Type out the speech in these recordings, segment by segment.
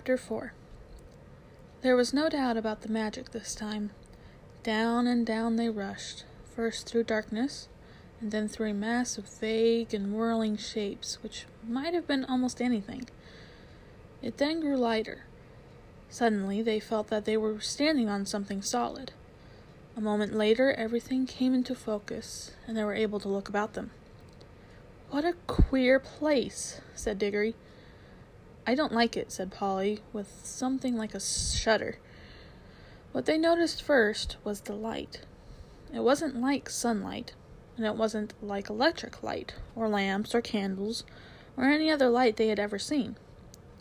Chapter 4 There was no doubt about the magic this time. Down and down they rushed, first through darkness, and then through a mass of vague and whirling shapes which might have been almost anything. It then grew lighter. Suddenly they felt that they were standing on something solid. A moment later everything came into focus, and they were able to look about them. What a queer place, said Diggory. I don't like it, said Polly, with something like a shudder. What they noticed first was the light. It wasn't like sunlight, and it wasn't like electric light, or lamps, or candles, or any other light they had ever seen.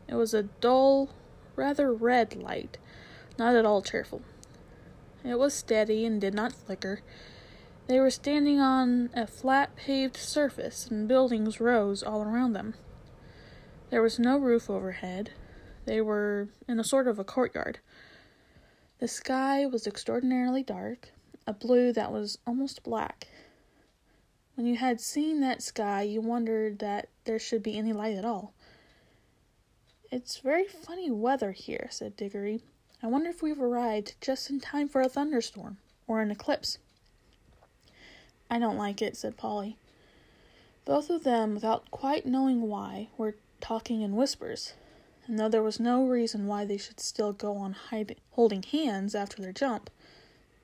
It was a dull, rather red light, not at all cheerful. It was steady and did not flicker. They were standing on a flat paved surface, and buildings rose all around them. There was no roof overhead. They were in a sort of a courtyard. The sky was extraordinarily dark, a blue that was almost black. When you had seen that sky, you wondered that there should be any light at all. It's very funny weather here, said Diggory. I wonder if we've arrived just in time for a thunderstorm or an eclipse. I don't like it, said Polly. Both of them, without quite knowing why, were talking in whispers, and though there was no reason why they should still go on hiding, holding hands after their jump,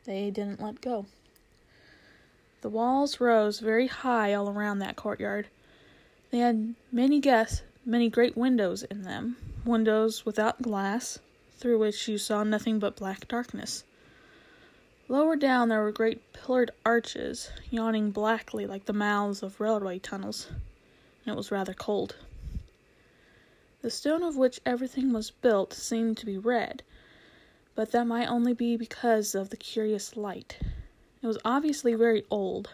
they didn't let go. The walls rose very high all around that courtyard. They had many guests, many great windows in them, windows without glass, through which you saw nothing but black darkness. Lower down there were great pillared arches, yawning blackly like the mouths of railway tunnels, and it was rather cold. The stone of which everything was built seemed to be red, but that might only be because of the curious light. It was obviously very old.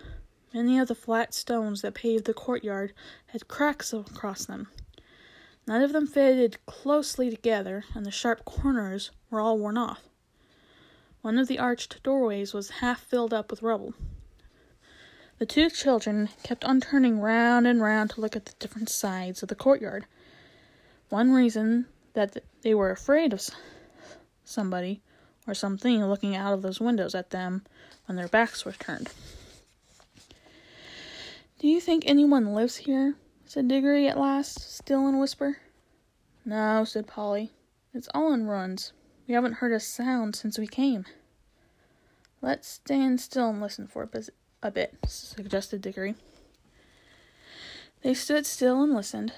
Many of the flat stones that paved the courtyard had cracks across them. None of them fitted closely together, and the sharp corners were all worn off. One of the arched doorways was half filled up with rubble. The two children kept on turning round and round to look at the different sides of the courtyard. One reason that they were afraid of somebody or something looking out of those windows at them when their backs were turned. Do you think anyone lives here? said Diggory at last, still in a whisper. No, said Polly. It's all in ruins. We haven't heard a sound since we came. Let's stand still and listen for a bit, suggested Diggory. They stood still and listened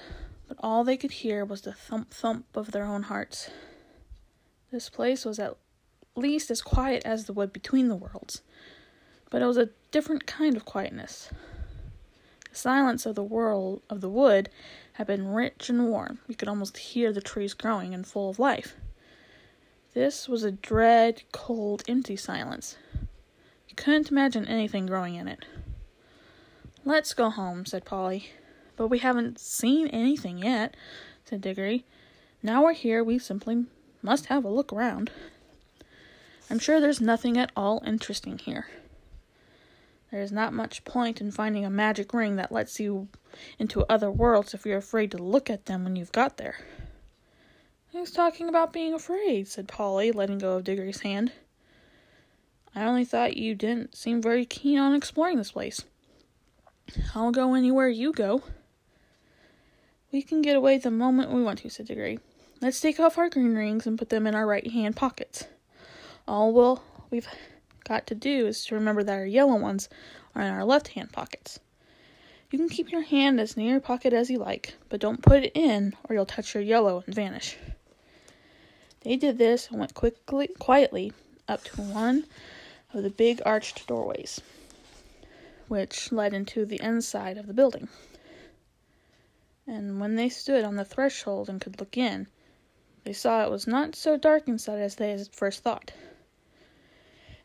but all they could hear was the thump thump of their own hearts. This place was at least as quiet as the wood between the worlds, but it was a different kind of quietness. The silence of the world of the wood had been rich and warm. You could almost hear the trees growing and full of life. This was a dread, cold, empty silence. You couldn't imagine anything growing in it. Let's go home, said Polly. But we haven't seen anything yet, said Diggory. Now we're here, we simply must have a look around. I'm sure there's nothing at all interesting here. There is not much point in finding a magic ring that lets you into other worlds if you're afraid to look at them when you've got there. Who's talking about being afraid? said Polly, letting go of Diggory's hand. I only thought you didn't seem very keen on exploring this place. I'll go anywhere you go. We can get away the moment we want to, said Diggory. Let's take off our green rings and put them in our right hand pockets. All we'll, we've got to do is to remember that our yellow ones are in our left hand pockets. You can keep your hand as near your pocket as you like, but don't put it in or you'll touch your yellow and vanish. They did this and went quickly, quietly up to one of the big arched doorways, which led into the inside of the building and when they stood on the threshold and could look in, they saw it was not so dark inside as they had first thought.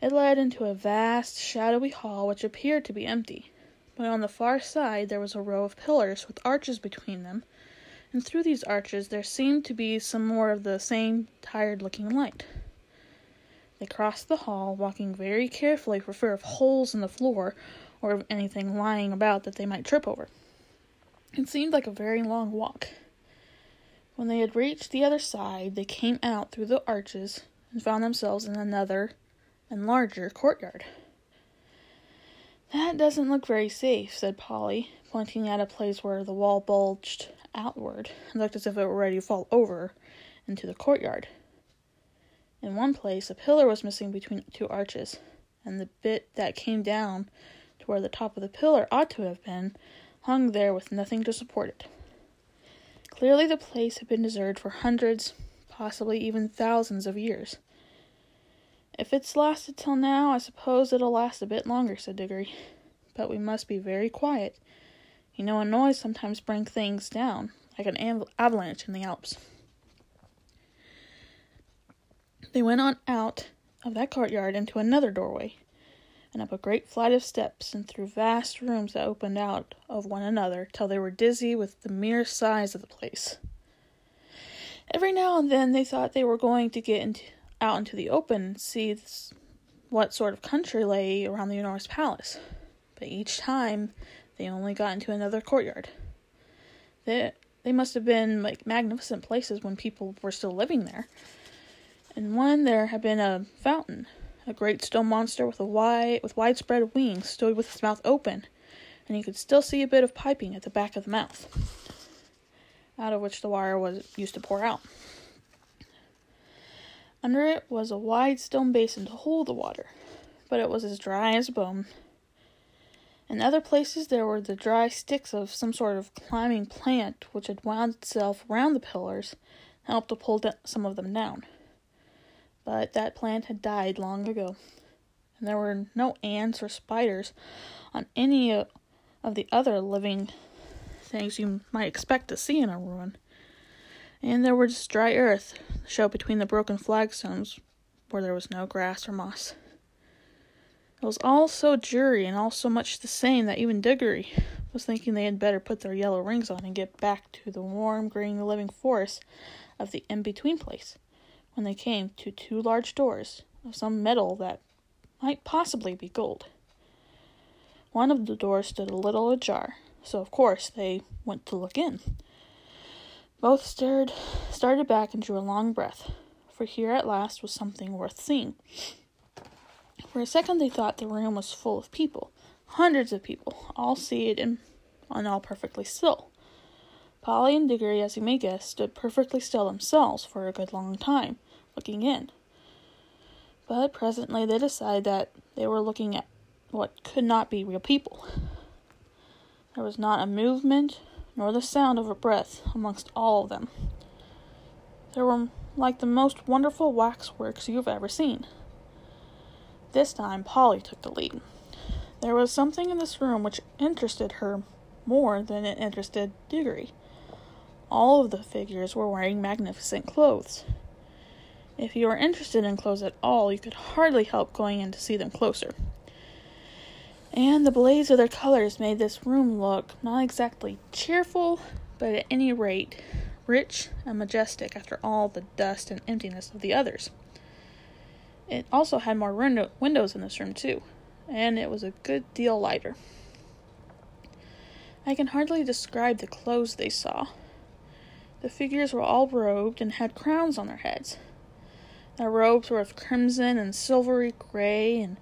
It led into a vast, shadowy hall which appeared to be empty, but on the far side there was a row of pillars with arches between them, and through these arches there seemed to be some more of the same tired looking light. They crossed the hall, walking very carefully for fear of holes in the floor or of anything lying about that they might trip over. It seemed like a very long walk. When they had reached the other side, they came out through the arches and found themselves in another and larger courtyard. That doesn't look very safe, said Polly, pointing at a place where the wall bulged outward and looked as if it were ready to fall over into the courtyard. In one place, a pillar was missing between two arches, and the bit that came down to where the top of the pillar ought to have been hung there with nothing to support it. Clearly, the place had been deserted for hundreds, possibly even thousands of years. If it's lasted till now, I suppose it'll last a bit longer, said Diggory. But we must be very quiet. You know, a noise sometimes brings things down, like an av- avalanche in the Alps. They went on out of that courtyard into another doorway, and up a great flight of steps, and through vast rooms that opened out of one another, till they were dizzy with the mere size of the place. Every now and then they thought they were going to get into, out into the open and see this, what sort of country lay around the enormous palace, but each time they only got into another courtyard. They, they must have been like magnificent places when people were still living there in one there had been a fountain. A great stone monster with a wide with widespread wings stood with its mouth open, and you could still see a bit of piping at the back of the mouth, out of which the water was used to pour out. Under it was a wide stone basin to hold the water, but it was as dry as a bone. In other places there were the dry sticks of some sort of climbing plant which had wound itself round the pillars and helped to pull some of them down but that plant had died long ago, and there were no ants or spiders on any of the other living things you might expect to see in a ruin. And there was dry earth show between the broken flagstones where there was no grass or moss. It was all so dreary and all so much the same that even Diggory was thinking they had better put their yellow rings on and get back to the warm, green, living forest of the in between place when they came to two large doors of some metal that might possibly be gold. One of the doors stood a little ajar, so of course they went to look in. Both stared, started back and drew a long breath, for here at last was something worth seeing. For a second they thought the room was full of people, hundreds of people, all seated and, and all perfectly still. Polly and Diggory, as you may guess, stood perfectly still themselves for a good long time, looking in. But presently they decided that they were looking at what could not be real people. There was not a movement nor the sound of a breath amongst all of them. They were like the most wonderful waxworks you have ever seen. This time Polly took the lead. There was something in this room which interested her more than it interested Diggory. All of the figures were wearing magnificent clothes. If you were interested in clothes at all, you could hardly help going in to see them closer. And the blaze of their colors made this room look not exactly cheerful, but at any rate rich and majestic after all the dust and emptiness of the others. It also had more window- windows in this room, too, and it was a good deal lighter. I can hardly describe the clothes they saw. The figures were all robed and had crowns on their heads, their robes were of crimson and silvery gray and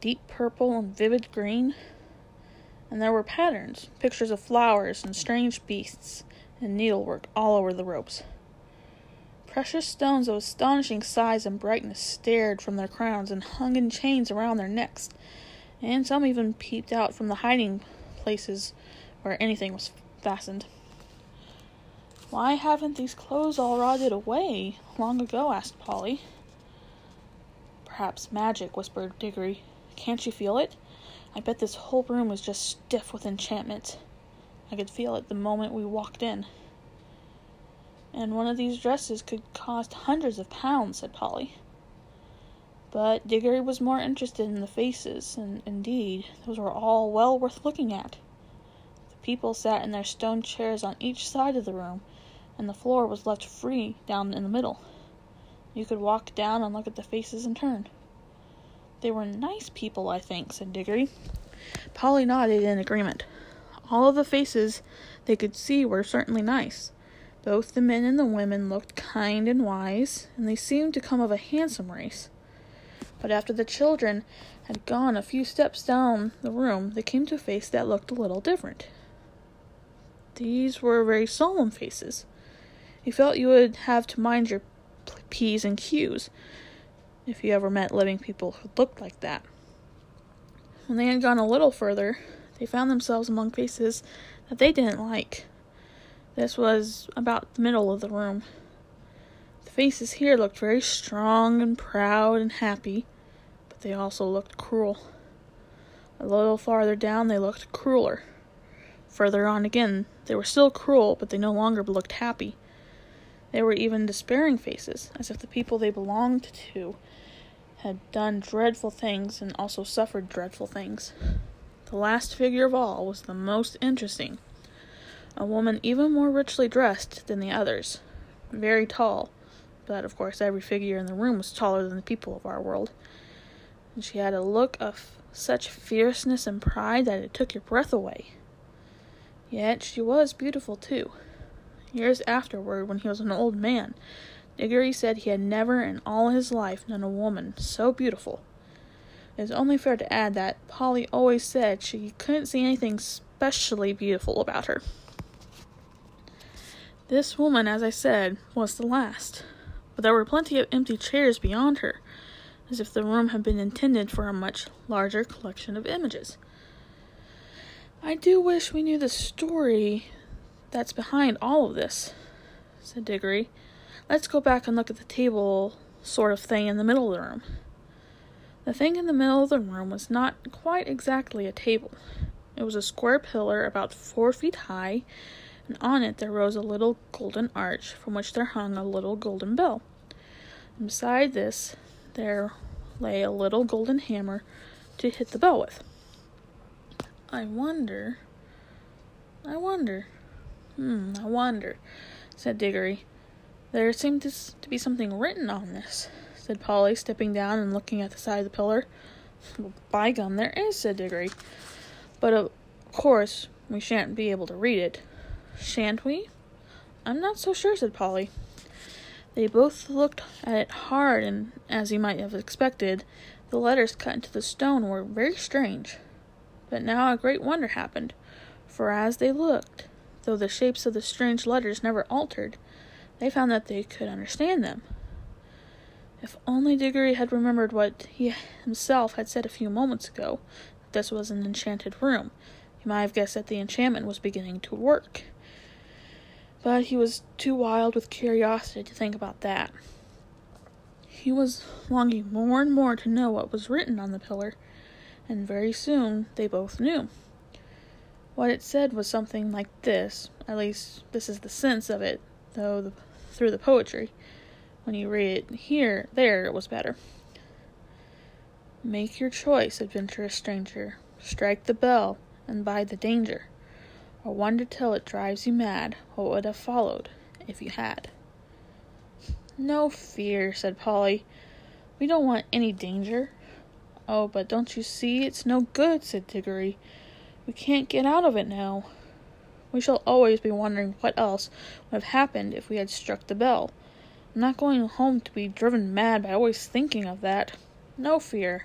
deep purple and vivid green. And there were patterns, pictures of flowers and strange beasts, and needlework all over the robes. Precious stones of astonishing size and brightness stared from their crowns and hung in chains around their necks, and some even peeped out from the hiding places where anything was fastened. Why haven't these clothes all rotted away long ago? asked Polly. Perhaps magic, whispered Diggory. Can't you feel it? I bet this whole room was just stiff with enchantment. I could feel it the moment we walked in. And one of these dresses could cost hundreds of pounds, said Polly. But Diggory was more interested in the faces, and indeed, those were all well worth looking at. The people sat in their stone chairs on each side of the room, and the floor was left free down in the middle. You could walk down and look at the faces in turn. They were nice people, I think, said Diggory. Polly nodded in agreement. All of the faces they could see were certainly nice, Both the men and the women looked kind and wise, and they seemed to come of a handsome race. But after the children had gone a few steps down the room, they came to a face that looked a little different. These were very solemn faces. You felt you would have to mind your P's and Q's if you ever met living people who looked like that. When they had gone a little further, they found themselves among faces that they didn't like. This was about the middle of the room. The faces here looked very strong and proud and happy, but they also looked cruel. A little farther down, they looked crueler. Further on again, they were still cruel, but they no longer looked happy. They were even despairing faces, as if the people they belonged to had done dreadful things and also suffered dreadful things. The last figure of all was the most interesting. A woman even more richly dressed than the others, very tall, but of course every figure in the room was taller than the people of our world. And she had a look of such fierceness and pride that it took your breath away. Yet she was beautiful too. Years afterward, when he was an old man, Diggory said he had never in all his life known a woman so beautiful. It is only fair to add that Polly always said she couldn't see anything specially beautiful about her. This woman, as I said, was the last, but there were plenty of empty chairs beyond her, as if the room had been intended for a much larger collection of images. I do wish we knew the story that's behind all of this, said Diggory. Let's go back and look at the table sort of thing in the middle of the room. The thing in the middle of the room was not quite exactly a table. It was a square pillar about four feet high, and on it there rose a little golden arch from which there hung a little golden bell. And beside this there lay a little golden hammer to hit the bell with. I wonder. I wonder. Hmm, I wonder, said Diggory. There seemed to, to be something written on this, said Polly, stepping down and looking at the side of the pillar. Well, by gum, there is, said Diggory. But of course, we shan't be able to read it. Shan't we? I'm not so sure, said Polly. They both looked at it hard, and as you might have expected, the letters cut into the stone were very strange. But now a great wonder happened, for as they looked, though the shapes of the strange letters never altered, they found that they could understand them. If only Diggory had remembered what he himself had said a few moments ago, that this was an enchanted room, he might have guessed that the enchantment was beginning to work. But he was too wild with curiosity to think about that. He was longing more and more to know what was written on the pillar, and very soon they both knew. What it said was something like this, at least this is the sense of it, though the, through the poetry. When you read it here, there, it was better. Make your choice, adventurous stranger. Strike the bell and bide the danger. Or wonder till it drives you mad what would have followed if you had. No fear, said Polly. We don't want any danger. Oh, but don't you see it's no good, said Diggory. We can't get out of it now. We shall always be wondering what else would have happened if we had struck the bell. I'm not going home to be driven mad by always thinking of that. No fear.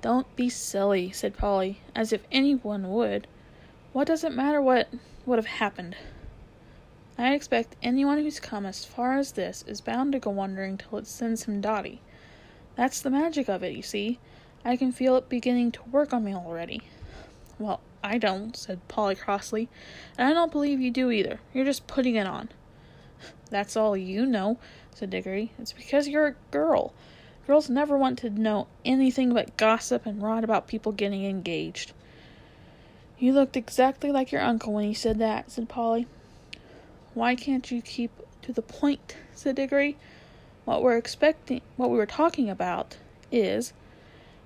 Don't be silly, said Polly, as if anyone would. What does it matter what would have happened? I expect anyone who's come as far as this is bound to go wondering till it sends him dotty. That's the magic of it, you see. I can feel it beginning to work on me already. Well, I don't, said Polly crossly, and I don't believe you do either. You're just putting it on. That's all you know, said Diggory. It's because you're a girl. Girls never want to know anything but gossip and rot about people getting engaged. You looked exactly like your uncle when you said that, said Polly. Why can't you keep to the point? said Diggory. What we're expecting, what we were talking about, is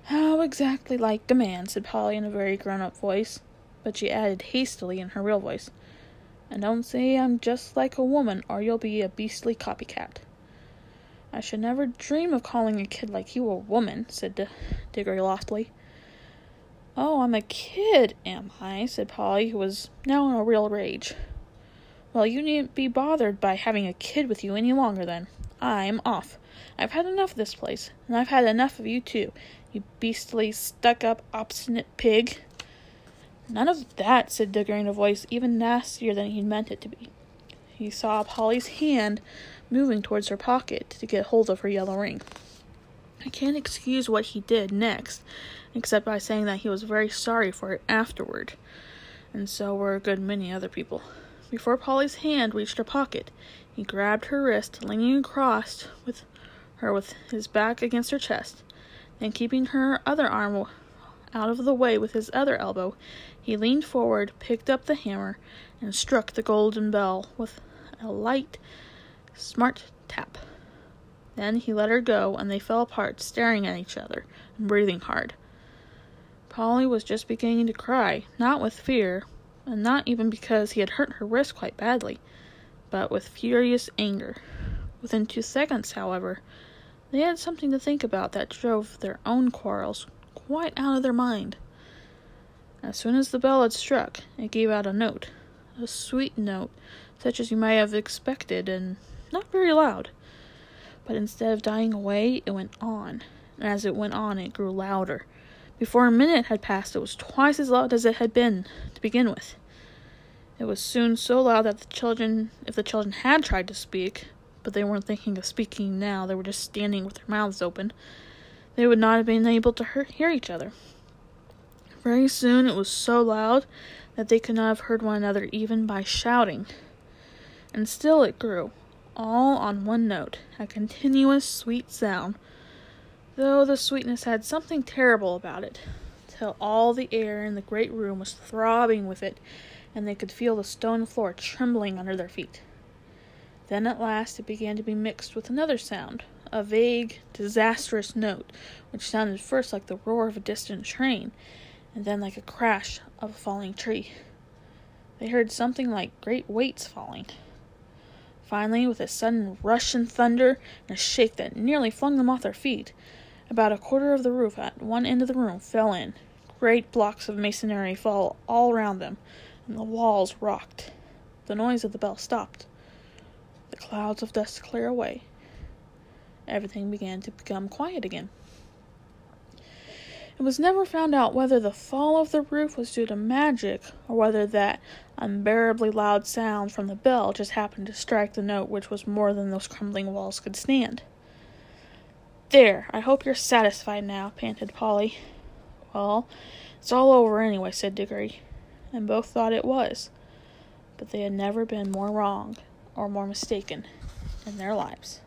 how exactly like the man, said Polly in a very grown up voice, but she added hastily in her real voice, And don't say I'm just like a woman, or you'll be a beastly copycat. I should never dream of calling a kid like you a woman, said D- Diggory loftily. Oh, I'm a kid, am I? said Polly, who was now in a real rage. Well, you needn't be bothered by having a kid with you any longer then. I'm off. I've had enough of this place, and I've had enough of you too, you beastly, stuck up, obstinate pig. None of that, said Digger in a voice even nastier than he meant it to be. He saw Polly's hand moving towards her pocket to get hold of her yellow ring. I can't excuse what he did next, except by saying that he was very sorry for it afterward, and so were a good many other people. Before Polly's hand reached her pocket, he grabbed her wrist, leaning across with her with his back against her chest. Then, keeping her other arm out of the way with his other elbow, he leaned forward, picked up the hammer, and struck the golden bell with a light, smart tap. Then he let her go, and they fell apart, staring at each other and breathing hard. Polly was just beginning to cry, not with fear, and not even because he had hurt her wrist quite badly, but with furious anger. Within two seconds, however, they had something to think about that drove their own quarrels quite out of their mind. As soon as the bell had struck, it gave out a note, a sweet note, such as you might have expected, and not very loud. But instead of dying away, it went on, and as it went on, it grew louder. Before a minute had passed, it was twice as loud as it had been to begin with. It was soon so loud that the children, if the children had tried to speak, but they weren't thinking of speaking now, they were just standing with their mouths open, they would not have been able to hear each other. Very soon it was so loud that they could not have heard one another even by shouting. And still it grew, all on one note, a continuous sweet sound, though the sweetness had something terrible about it, till all the air in the great room was throbbing with it and they could feel the stone floor trembling under their feet. Then at last it began to be mixed with another sound, a vague, disastrous note, which sounded first like the roar of a distant train, and then like a crash of a falling tree. They heard something like great weights falling. Finally, with a sudden rush and thunder, and a shake that nearly flung them off their feet, about a quarter of the roof at one end of the room fell in. Great blocks of masonry fell all round them, and the walls rocked. The noise of the bell stopped. The clouds of dust cleared away. Everything began to become quiet again. It was never found out whether the fall of the roof was due to magic or whether that unbearably loud sound from the bell just happened to strike the note which was more than those crumbling walls could stand. There, I hope you're satisfied now, panted Polly. Well, it's all over anyway, said Diggory and both thought it was, but they had never been more wrong or more mistaken in their lives.